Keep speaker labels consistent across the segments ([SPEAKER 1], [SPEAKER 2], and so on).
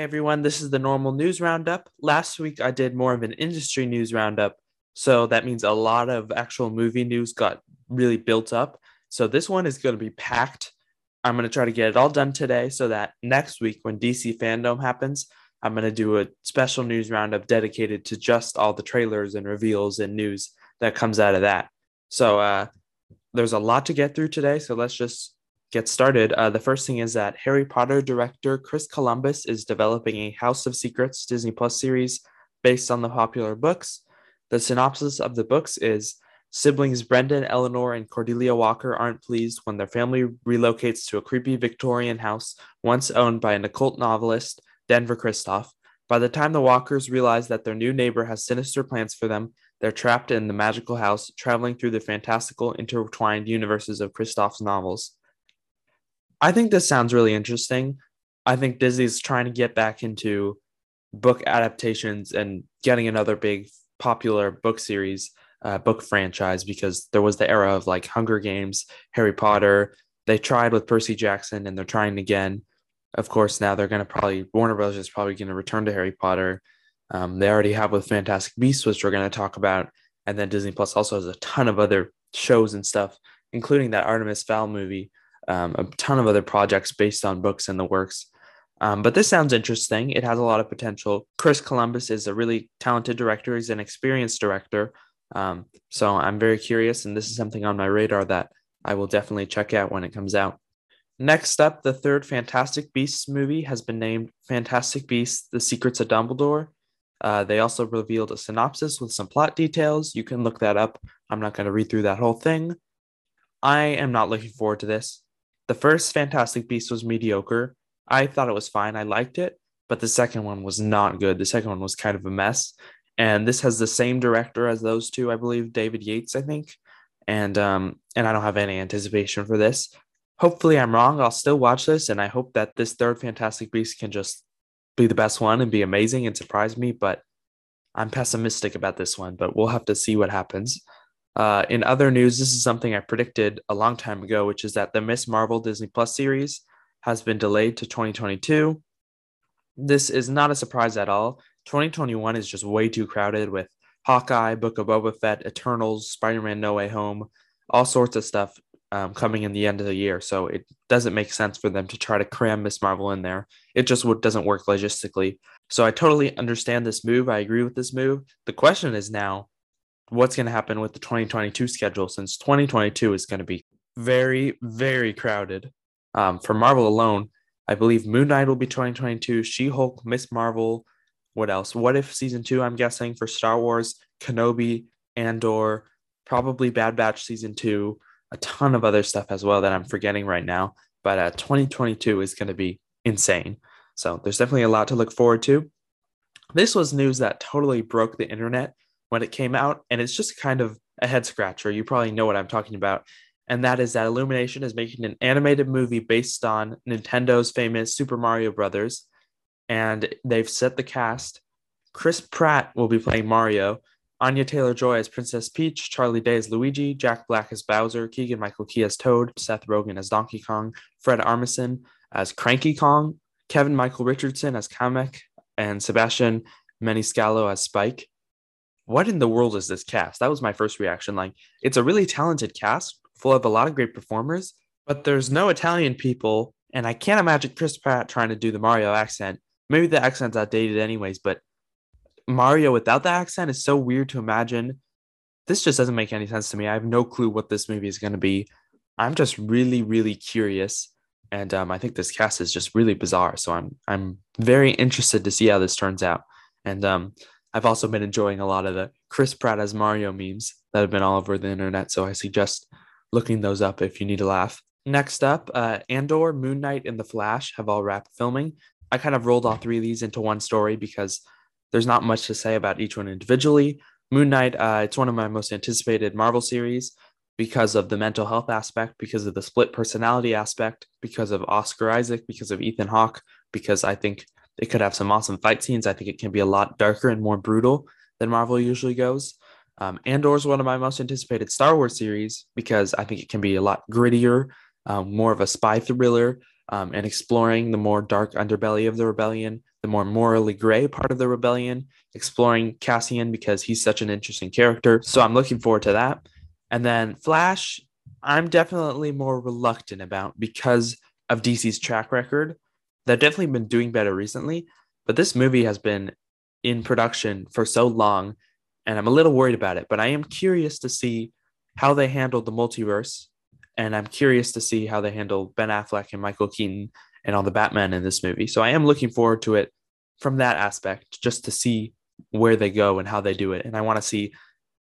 [SPEAKER 1] Everyone, this is the normal news roundup. Last week I did more of an industry news roundup, so that means a lot of actual movie news got really built up. So this one is going to be packed. I'm going to try to get it all done today so that next week when DC Fandom happens, I'm going to do a special news roundup dedicated to just all the trailers and reveals and news that comes out of that. So uh there's a lot to get through today, so let's just get started, uh, the first thing is that Harry Potter director Chris Columbus is developing a House of Secrets Disney Plus series based on the popular books. The synopsis of the books is siblings Brendan, Eleanor, and Cordelia Walker aren't pleased when their family relocates to a creepy Victorian house once owned by an occult novelist, Denver Kristoff. By the time the Walkers realize that their new neighbor has sinister plans for them, they're trapped in the magical house, traveling through the fantastical intertwined universes of Kristoff's novels. I think this sounds really interesting. I think Disney's trying to get back into book adaptations and getting another big popular book series, uh, book franchise, because there was the era of like Hunger Games, Harry Potter. They tried with Percy Jackson and they're trying again. Of course, now they're going to probably, Warner Brothers is probably going to return to Harry Potter. Um, they already have with Fantastic Beasts, which we're going to talk about. And then Disney Plus also has a ton of other shows and stuff, including that Artemis Fowl movie um, a ton of other projects based on books in the works. Um, but this sounds interesting. It has a lot of potential. Chris Columbus is a really talented director. He's an experienced director. Um, so I'm very curious, and this is something on my radar that I will definitely check out when it comes out. Next up, the third Fantastic Beasts movie has been named Fantastic Beasts The Secrets of Dumbledore. Uh, they also revealed a synopsis with some plot details. You can look that up. I'm not going to read through that whole thing. I am not looking forward to this. The first Fantastic Beast was mediocre. I thought it was fine. I liked it, but the second one was not good. The second one was kind of a mess. And this has the same director as those two, I believe, David Yates, I think. And um, and I don't have any anticipation for this. Hopefully, I'm wrong. I'll still watch this, and I hope that this third Fantastic Beast can just be the best one and be amazing and surprise me. But I'm pessimistic about this one. But we'll have to see what happens. Uh, in other news, this is something I predicted a long time ago, which is that the Miss Marvel Disney Plus series has been delayed to 2022. This is not a surprise at all. 2021 is just way too crowded with Hawkeye, Book of Boba Fett, Eternals, Spider Man No Way Home, all sorts of stuff um, coming in the end of the year. So it doesn't make sense for them to try to cram Miss Marvel in there. It just doesn't work logistically. So I totally understand this move. I agree with this move. The question is now what's going to happen with the 2022 schedule since 2022 is going to be very, very crowded. Um, for Marvel alone, I believe Moon Knight will be 2022, She Hulk, Miss Marvel. What else? What if season two? I'm guessing for Star Wars, Kenobi, Andor, probably Bad Batch season two, a ton of other stuff as well that I'm forgetting right now. But uh, 2022 is going to be insane. So there's definitely a lot to look forward to. This was news that totally broke the internet when it came out, and it's just kind of a head scratcher. You probably know what I'm talking about. And that is that Illumination is making an animated movie based on Nintendo's famous Super Mario Brothers. And they've set the cast. Chris Pratt will be playing Mario, Anya Taylor Joy as Princess Peach, Charlie Day as Luigi, Jack Black as Bowser, Keegan Michael Key as Toad, Seth Rogen as Donkey Kong, Fred Armisen as Cranky Kong, Kevin Michael Richardson as Kamek, and Sebastian Maniscalco as Spike what in the world is this cast? That was my first reaction. Like, it's a really talented cast full of a lot of great performers, but there's no Italian people. And I can't imagine Chris Pratt trying to do the Mario accent. Maybe the accent's outdated, anyways, but Mario without the accent is so weird to imagine. This just doesn't make any sense to me. I have no clue what this movie is going to be. I'm just really, really curious. And um, I think this cast is just really bizarre. So I'm I'm very interested to see how this turns out. And um, I've also been enjoying a lot of the Chris Pratt as Mario memes that have been all over the internet. So I suggest looking those up if you need a laugh. Next up, uh, Andor, Moon Knight, and The Flash have all wrapped filming. I kind of rolled all three of these into one story because there's not much to say about each one individually. Moon Knight, uh, it's one of my most anticipated Marvel series because of the mental health aspect, because of the split personality aspect, because of Oscar Isaac, because of Ethan Hawke, because I think it could have some awesome fight scenes. I think it can be a lot darker and more brutal than Marvel usually goes. Um, Andor is one of my most anticipated Star Wars series because I think it can be a lot grittier, um, more of a spy thriller, um, and exploring the more dark underbelly of the rebellion. the more morally gray part of the rebellion, exploring Cassian because he's such an interesting character. So I'm looking forward to that. And then Flash, I'm definitely more reluctant about because of DC's track record. They've definitely been doing better recently, but this movie has been in production for so long, and I'm a little worried about it. But I am curious to see how they handle the multiverse, and I'm curious to see how they handle Ben Affleck and Michael Keaton and all the Batman in this movie. So I am looking forward to it from that aspect, just to see where they go and how they do it. And I want to see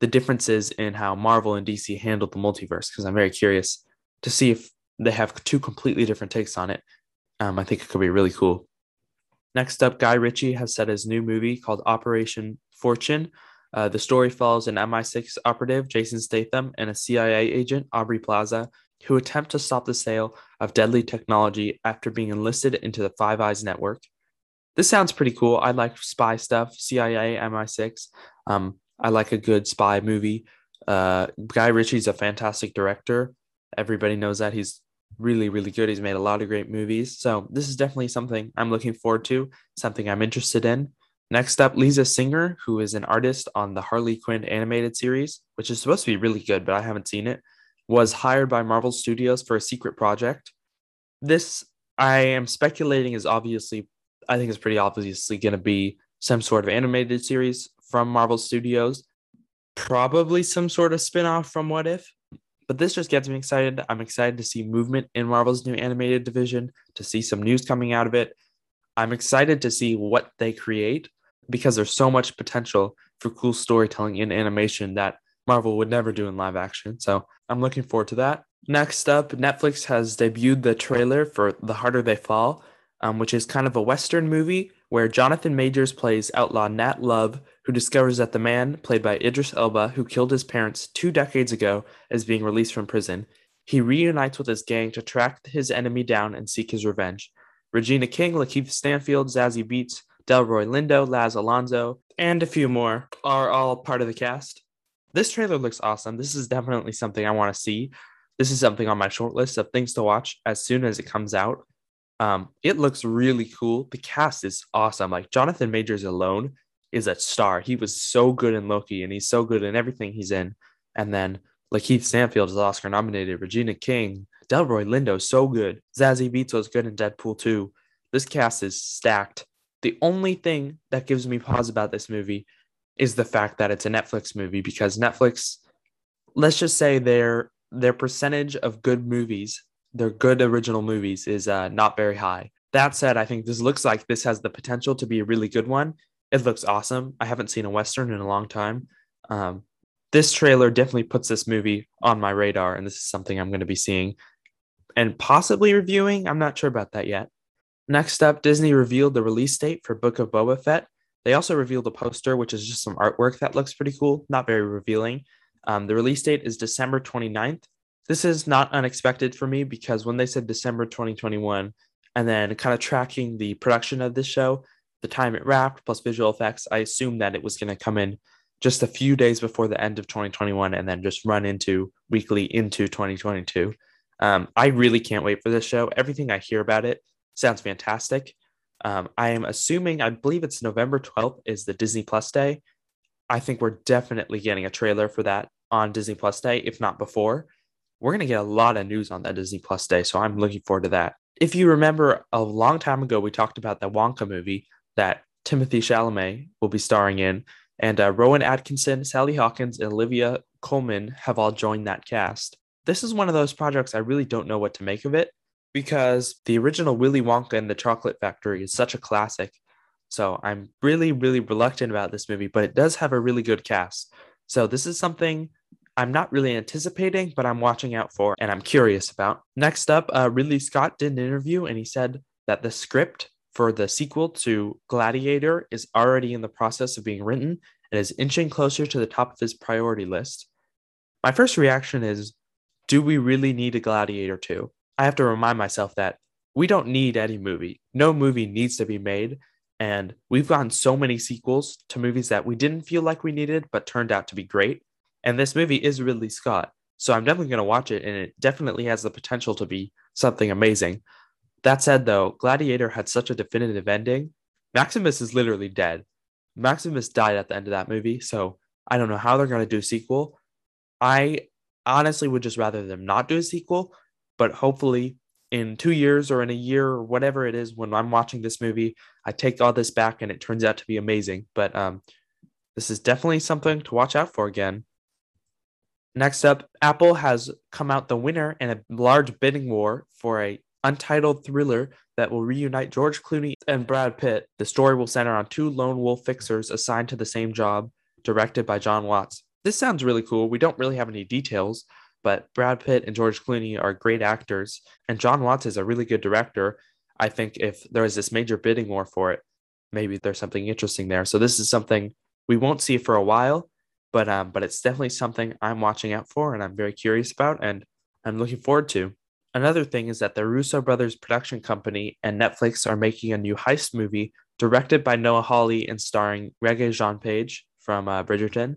[SPEAKER 1] the differences in how Marvel and DC handled the multiverse because I'm very curious to see if they have two completely different takes on it. Um, I think it could be really cool. Next up, Guy Ritchie has set his new movie called Operation Fortune. Uh, the story follows an MI6 operative, Jason Statham, and a CIA agent, Aubrey Plaza, who attempt to stop the sale of deadly technology after being enlisted into the Five Eyes network. This sounds pretty cool. I like spy stuff, CIA, MI6. Um, I like a good spy movie. Uh, Guy Ritchie's a fantastic director. Everybody knows that he's really, really good. He's made a lot of great movies. So this is definitely something I'm looking forward to, something I'm interested in. Next up, Lisa Singer, who is an artist on the Harley Quinn animated series, which is supposed to be really good, but I haven't seen it, was hired by Marvel Studios for a secret project. This, I am speculating, is obviously, I think it's pretty obviously going to be some sort of animated series from Marvel Studios, probably some sort of spin-off from What If. But this just gets me excited. I'm excited to see movement in Marvel's new animated division, to see some news coming out of it. I'm excited to see what they create because there's so much potential for cool storytelling in animation that Marvel would never do in live action. So I'm looking forward to that. Next up, Netflix has debuted the trailer for The Harder They Fall, um, which is kind of a Western movie where Jonathan Majors plays outlaw Nat Love, who discovers that the man, played by Idris Elba, who killed his parents two decades ago, is being released from prison. He reunites with his gang to track his enemy down and seek his revenge. Regina King, Lakeith Stanfield, Zazie Beetz, Delroy Lindo, Laz Alonso, and a few more are all part of the cast. This trailer looks awesome. This is definitely something I want to see. This is something on my short list of things to watch as soon as it comes out. Um, it looks really cool. The cast is awesome. Like Jonathan Majors alone is a star. He was so good in Loki, and he's so good in everything he's in. And then like Keith Stanfield is Oscar nominated. Regina King, Delroy Lindo, so good. Zazie Beetz was good in Deadpool 2. This cast is stacked. The only thing that gives me pause about this movie is the fact that it's a Netflix movie because Netflix, let's just say their their percentage of good movies, their good original movies, is uh, not very high. That said, I think this looks like this has the potential to be a really good one, it looks awesome. I haven't seen a Western in a long time. Um, this trailer definitely puts this movie on my radar, and this is something I'm going to be seeing and possibly reviewing. I'm not sure about that yet. Next up, Disney revealed the release date for Book of Boba Fett. They also revealed a poster, which is just some artwork that looks pretty cool, not very revealing. Um, the release date is December 29th. This is not unexpected for me because when they said December 2021, and then kind of tracking the production of this show, the time it wrapped plus visual effects, I assumed that it was going to come in just a few days before the end of 2021 and then just run into weekly into 2022. Um, I really can't wait for this show. Everything I hear about it sounds fantastic. Um, I am assuming, I believe it's November 12th is the Disney Plus Day. I think we're definitely getting a trailer for that on Disney Plus Day, if not before. We're going to get a lot of news on that Disney Plus Day, so I'm looking forward to that. If you remember, a long time ago, we talked about the Wonka movie that Timothée Chalamet will be starring in, and uh, Rowan Atkinson, Sally Hawkins, and Olivia Colman have all joined that cast. This is one of those projects I really don't know what to make of it because the original Willy Wonka and the Chocolate Factory is such a classic. So I'm really, really reluctant about this movie, but it does have a really good cast. So this is something I'm not really anticipating, but I'm watching out for and I'm curious about. Next up, uh, Ridley Scott did an interview and he said that the script for the sequel to Gladiator is already in the process of being written and is inching closer to the top of his priority list. My first reaction is do we really need a Gladiator 2? I have to remind myself that we don't need any movie. No movie needs to be made. And we've gotten so many sequels to movies that we didn't feel like we needed, but turned out to be great. And this movie is Ridley Scott. So I'm definitely going to watch it, and it definitely has the potential to be something amazing. That said, though, Gladiator had such a definitive ending, Maximus is literally dead. Maximus died at the end of that movie, so I don't know how they're going to do a sequel. I honestly would just rather them not do a sequel, but hopefully in two years or in a year or whatever it is when I'm watching this movie, I take all this back and it turns out to be amazing. But um, this is definitely something to watch out for again. Next up, Apple has come out the winner in a large bidding war for a untitled thriller that will reunite George Clooney and Brad Pitt. The story will center on two lone wolf fixers assigned to the same job, directed by Jon Watts. This sounds really cool. We don't really have any details, but Brad Pitt and George Clooney are great actors, and Jon Watts is a really good director. I think if there is this major bidding war for it, maybe there's something interesting there. So this is something we won't see for a while, but um, but it's definitely something I'm watching out for, and I'm very curious about, and I'm looking forward to. Another thing is that the Russo brothers production company and Netflix are making a new heist movie directed by Noah Hawley and starring Regé-Jean Page from uh, Bridgerton.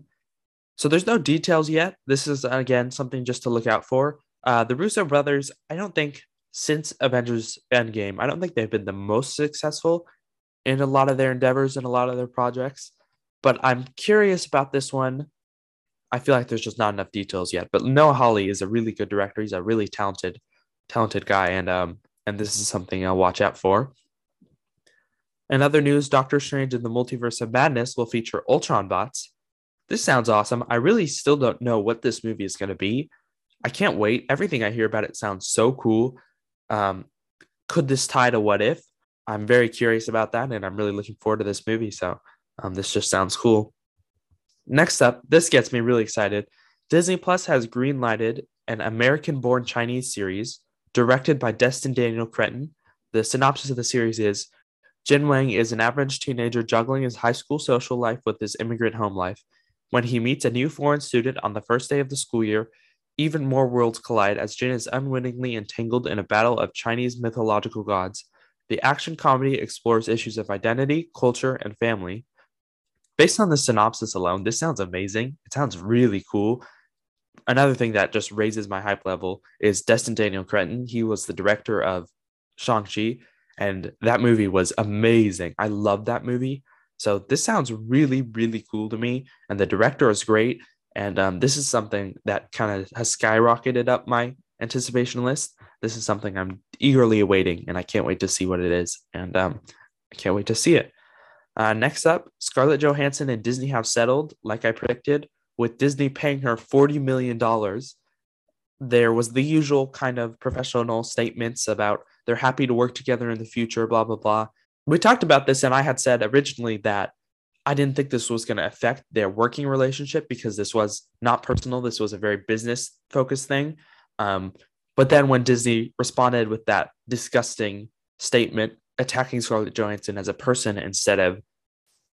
[SPEAKER 1] So there's no details yet. This is again something just to look out for. Uh, the Russo brothers, I don't think since Avengers Endgame, I don't think they've been the most successful in a lot of their endeavors and a lot of their projects. But I'm curious about this one. I feel like there's just not enough details yet. But Noah Hawley is a really good director. He's a really talented, talented guy, and um, and this is something I'll watch out for. In other news, Doctor Strange in the Multiverse of Madness will feature Ultron bots. This sounds awesome. I really still don't know what this movie is going to be. I can't wait. Everything I hear about it sounds so cool. Um, could this tie to What If? I'm very curious about that, and I'm really looking forward to this movie. So um, this just sounds cool. Next up, this gets me really excited. Disney Plus has greenlighted an American born Chinese series directed by Destin Daniel Cretton. The synopsis of the series is Jin Wang is an average teenager juggling his high school social life with his immigrant home life. When he meets a new foreign student on the first day of the school year, even more worlds collide as Jin is unwittingly entangled in a battle of Chinese mythological gods. The action comedy explores issues of identity, culture, and family. Based on the synopsis alone, this sounds amazing. It sounds really cool. Another thing that just raises my hype level is Destin Daniel Cretton. He was the director of Shang-Chi, and that movie was amazing. I love that movie. So this sounds really, really cool to me. And the director is great. And um, this is something that kind of has skyrocketed up my anticipation list. This is something I'm eagerly awaiting, and I can't wait to see what it is. And um, I can't wait to see it. Uh, next up, Scarlett Johansson and Disney have settled, like I predicted, with Disney paying her $40 million. There was the usual kind of professional statements about they're happy to work together in the future, blah, blah, blah. We talked about this, and I had said originally that I didn't think this was going to affect their working relationship because this was not personal. This was a very business focused thing. Um, but then when Disney responded with that disgusting statement attacking Scarlett Johansson as a person instead of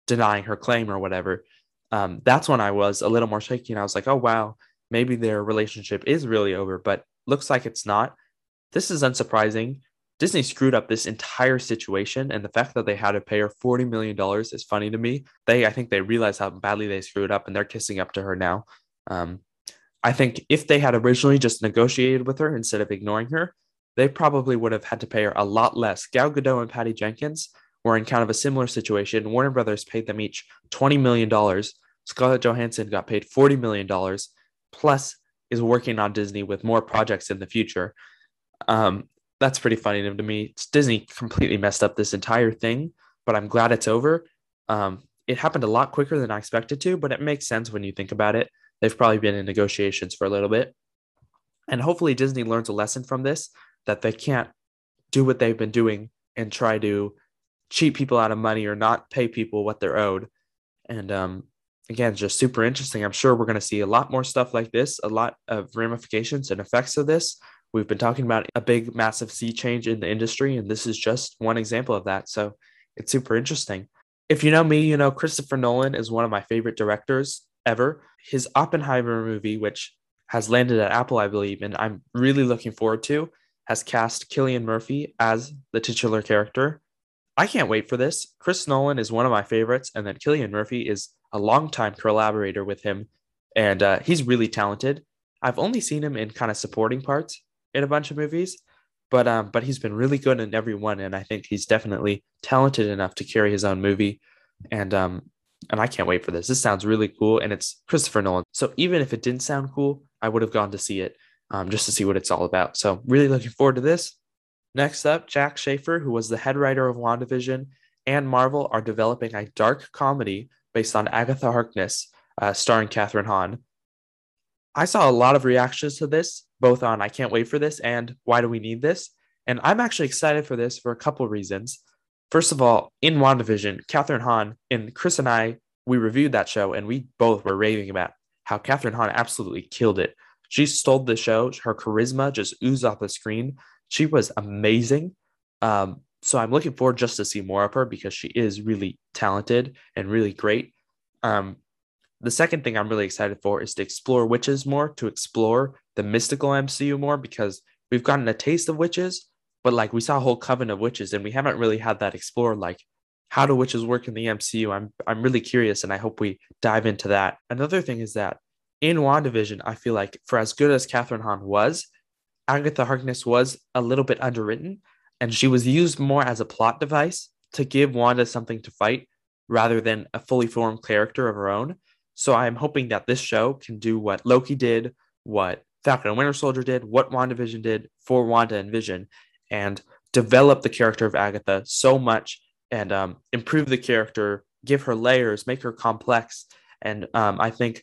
[SPEAKER 1] denying her claim or whatever, um, that's when I was a little more shaky. And I was like, oh, wow, maybe their relationship is really over, but looks like it's not. This is unsurprising. Disney screwed up this entire situation, and the fact that they had to pay her $40 million is funny to me. They, I think they realize how badly they screwed up, and they're kissing up to her now. Um, I think if they had originally just negotiated with her instead of ignoring her, they probably would have had to pay her a lot less. Gal Gadot and Patty Jenkins were in kind of a similar situation. Warner Brothers paid them each $20 million. Scarlett Johansson got paid $40 million, plus is working on Disney with more projects in the future. Um, that's pretty funny to me. It's Disney completely messed up this entire thing, but I'm glad it's over. Um, it happened a lot quicker than I expected to, but it makes sense when you think about it. They've probably been in negotiations for a little bit. And hopefully Disney learns a lesson from this that they can't do what they've been doing and try to cheat people out of money or not pay people what they're owed. And um, again, just super interesting. I'm sure we're going to see a lot more stuff like this, a lot of ramifications and effects of this. We've been talking about a big, massive sea change in the industry, and this is just one example of that. So it's super interesting. If you know me, you know Christopher Nolan is one of my favorite directors ever. His Oppenheimer movie, which has landed at Apple, I believe, and I'm really looking forward to, has cast Cillian Murphy as the titular character. I can't wait for this. Chris Nolan is one of my favorites, and then Cillian Murphy is a longtime collaborator with him, and uh, he's really talented. I've only seen him in kind of supporting parts in a bunch of movies, but um, but he's been really good in every one, and I think he's definitely talented enough to carry his own movie, and um, and I can't wait for this. This sounds really cool, and it's Christopher Nolan. So even if it didn't sound cool, I would have gone to see it, um, just to see what it's all about. So really looking forward to this. Next up, Jac Schaeffer, who was the head writer of WandaVision, and Marvel are developing a dark comedy based on Agatha Harkness, uh, starring Kathryn Hahn. I saw a lot of reactions to this, both on I can't wait for this and why do we need this? And I'm actually excited for this for a couple reasons. First of all, in WandaVision, Kathryn Hahn and Chris and I, we reviewed that show and we both were raving about how Kathryn Hahn absolutely killed it. She stole the show. Her charisma just oozed off the screen. She was amazing. Um, so I'm looking forward just to see more of her because she is really talented and really great. Um, the second thing I'm really excited for is to explore witches more, to explore the mystical MCU more because we've gotten a taste of witches, but like we saw a whole coven of witches and we haven't really had that explored. Like, how do witches work in the MCU? I'm I'm really curious and I hope we dive into that. Another thing is that in WandaVision, I feel like for as good as Kathryn Hahn was, Agatha Harkness was a little bit underwritten and she was used more as a plot device to give Wanda something to fight rather than a fully formed character of her own. So I'm hoping that this show can do what Loki did, what Falcon and Winter Soldier did, what WandaVision did for Wanda and Vision, and develop the character of Agatha so much and um, improve the character, give her layers, make her complex. And um, I think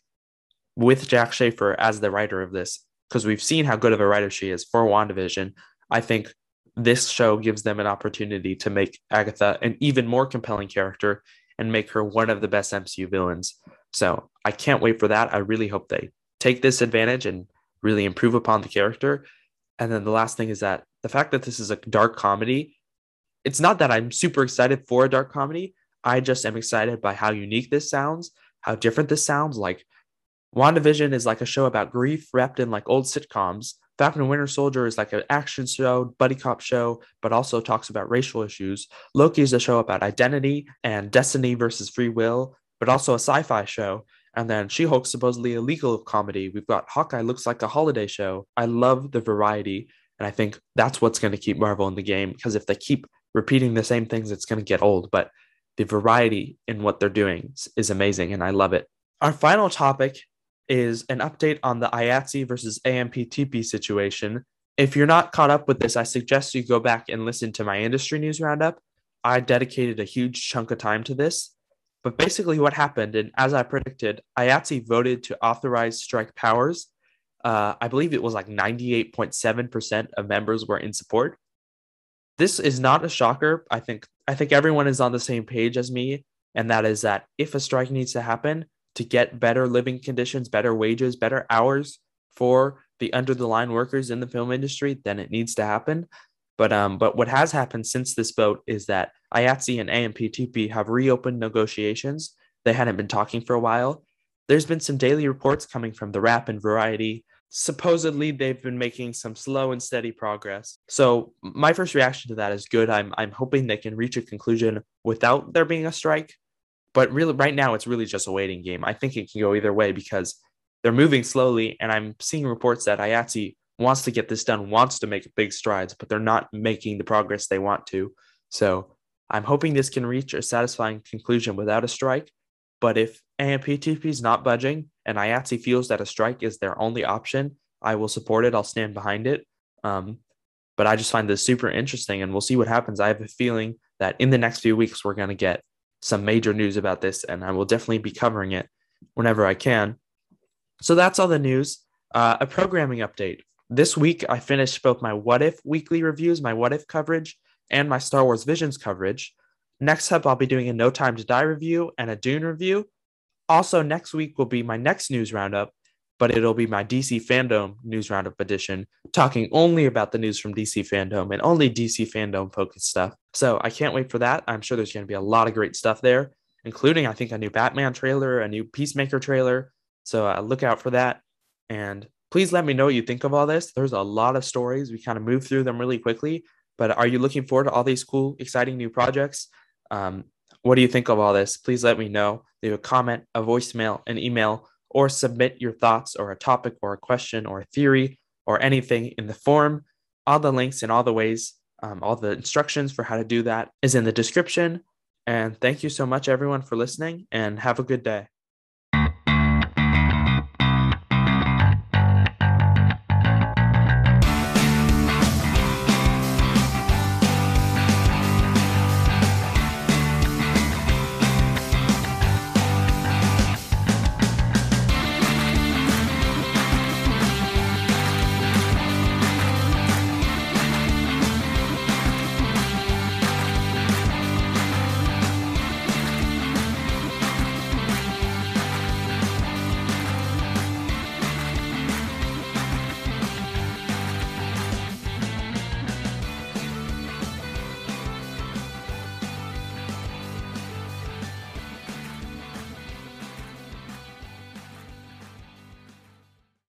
[SPEAKER 1] with Jac Schaeffer as the writer of this, because we've seen how good of a writer she is for WandaVision, I think this show gives them an opportunity to make Agatha an even more compelling character and make her one of the best MCU villains. So I can't wait for that. I really hope they take this advantage and really improve upon the character. And then the last thing is that the fact that this is a dark comedy, it's not that I'm super excited for a dark comedy. I just am excited by how unique this sounds, how different this sounds. Like WandaVision is like a show about grief wrapped in like old sitcoms. Falcon and Winter Soldier is like an action show, buddy cop show, but also talks about racial issues. Loki is a show about identity and destiny versus free will, but also a sci-fi show. And then She-Hulk supposedly a legal comedy. We've got Hawkeye looks like a holiday show. I love the variety, and I think that's what's going to keep Marvel in the game because if they keep repeating the same things, it's going to get old. But the variety in what they're doing is amazing, and I love it. Our final topic is an update on the IATSE versus AMPTP situation. If you're not caught up with this, I suggest you go back and listen to my industry news roundup. I dedicated a huge chunk of time to this. But basically, what happened, and as I predicted, IATSE voted to authorize strike powers. Uh, I believe it was like 98.7% of members were in support. This is not a shocker. I think I think everyone is on the same page as me, and that is that if a strike needs to happen to get better living conditions, better wages, better hours for the under the line workers in the film industry, then it needs to happen. But um, but what has happened since this vote is that IATSE and AMPTP have reopened negotiations. They hadn't been talking for a while. There's been some daily reports coming from the Wrap and Variety. Supposedly, they've been making some slow and steady progress. So my first reaction to that is good. I'm I'm hoping they can reach a conclusion without there being a strike. But really, right now, it's really just a waiting game. I think it can go either way because they're moving slowly, and I'm seeing reports that IATSE wants to get this done, wants to make big strides, but they're not making the progress they want to. So I'm hoping this can reach a satisfying conclusion without a strike. But if AMPTP is not budging and IATSE feels that a strike is their only option, I will support it. I'll stand behind it. Um, but I just find this super interesting and we'll see what happens. I have a feeling that in the next few weeks, we're going to get some major news about this, and I will definitely be covering it whenever I can. So that's all the news. Uh, a programming update this week, I finished both my What If weekly reviews, my What If coverage, and my Star Wars Visions coverage. Next up, I'll be doing a No Time to Die review and a Dune review. Also, next week will be my next news roundup, but it'll be my DC Fandom news roundup edition, talking only about the news from DC Fandom and only DC Fandom focused stuff. So I can't wait for that. I'm sure there's going to be a lot of great stuff there, including, I think, a new Batman trailer, a new Peacemaker trailer. So uh, look out for that. And please let me know what you think of all this. There's a lot of stories. We kind of move through them really quickly, but are you looking forward to all these cool, exciting new projects? Um, what do you think of all this? Please let me know. Leave a comment, a voicemail, an email, or submit your thoughts or a topic or a question or a theory or anything in the form. All the links and all the ways, um, all the instructions for how to do that is in the description. And thank you so much, everyone, for listening, and have a good day.